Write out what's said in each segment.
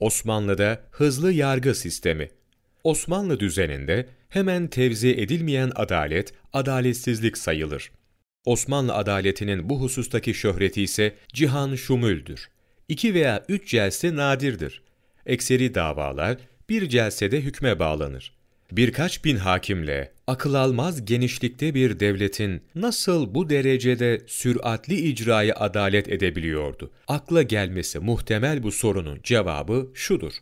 Osmanlı'da hızlı yargı sistemi. Osmanlı düzeninde hemen tevzi edilmeyen adalet, adaletsizlik sayılır. Osmanlı adaletinin bu husustaki şöhreti ise cihan şumüldür. İki veya üç celse nadirdir. Ekseri davalar bir celsede hükme bağlanır. Birkaç bin hakimle akıl almaz genişlikte bir devletin nasıl bu derecede süratli icrayı adalet edebiliyordu? Akla gelmesi muhtemel bu sorunun cevabı şudur.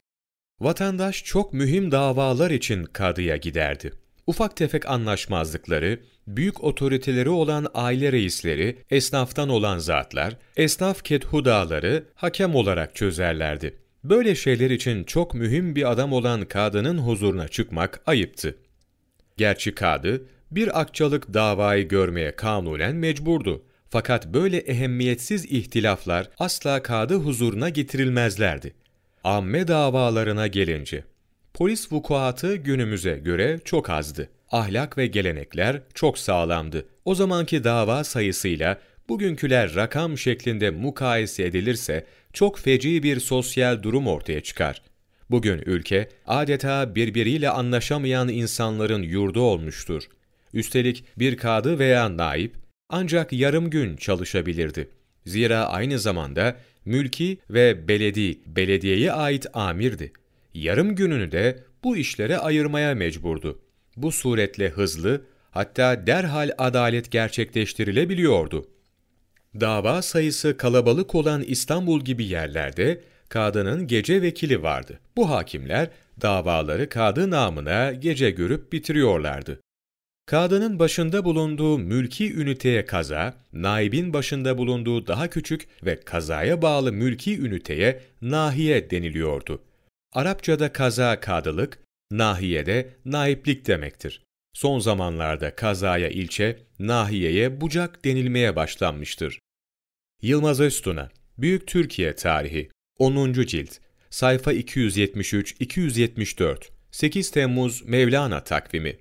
Vatandaş çok mühim davalar için kadıya giderdi. Ufak tefek anlaşmazlıkları, büyük otoriteleri olan aile reisleri, esnaftan olan zatlar, esnaf kethudaları hakem olarak çözerlerdi. Böyle şeyler için çok mühim bir adam olan kadının huzuruna çıkmak ayıptı. Gerçi kadı, bir akçalık davayı görmeye kanunen mecburdu. Fakat böyle ehemmiyetsiz ihtilaflar asla kadı huzuruna getirilmezlerdi. Amme davalarına gelince, polis vukuatı günümüze göre çok azdı. Ahlak ve gelenekler çok sağlamdı. O zamanki dava sayısıyla bugünküler rakam şeklinde mukayese edilirse çok feci bir sosyal durum ortaya çıkar. Bugün ülke adeta birbiriyle anlaşamayan insanların yurdu olmuştur. Üstelik bir kadı veya naip ancak yarım gün çalışabilirdi. Zira aynı zamanda mülki ve beledi, belediyeye ait amirdi. Yarım gününü de bu işlere ayırmaya mecburdu. Bu suretle hızlı, hatta derhal adalet gerçekleştirilebiliyordu. Dava sayısı kalabalık olan İstanbul gibi yerlerde kadının gece vekili vardı. Bu hakimler davaları kadı namına gece görüp bitiriyorlardı. Kadının başında bulunduğu mülki üniteye kaza, naibin başında bulunduğu daha küçük ve kazaya bağlı mülki üniteye nahiye deniliyordu. Arapçada kaza kadılık, nahiyede naiplik demektir. Son zamanlarda kazaya ilçe, nahiyeye bucak denilmeye başlanmıştır. Yılmaz Öztuna, Büyük Türkiye Tarihi, 10. Cilt, sayfa 273-274, 8 Temmuz Mevlana takvimi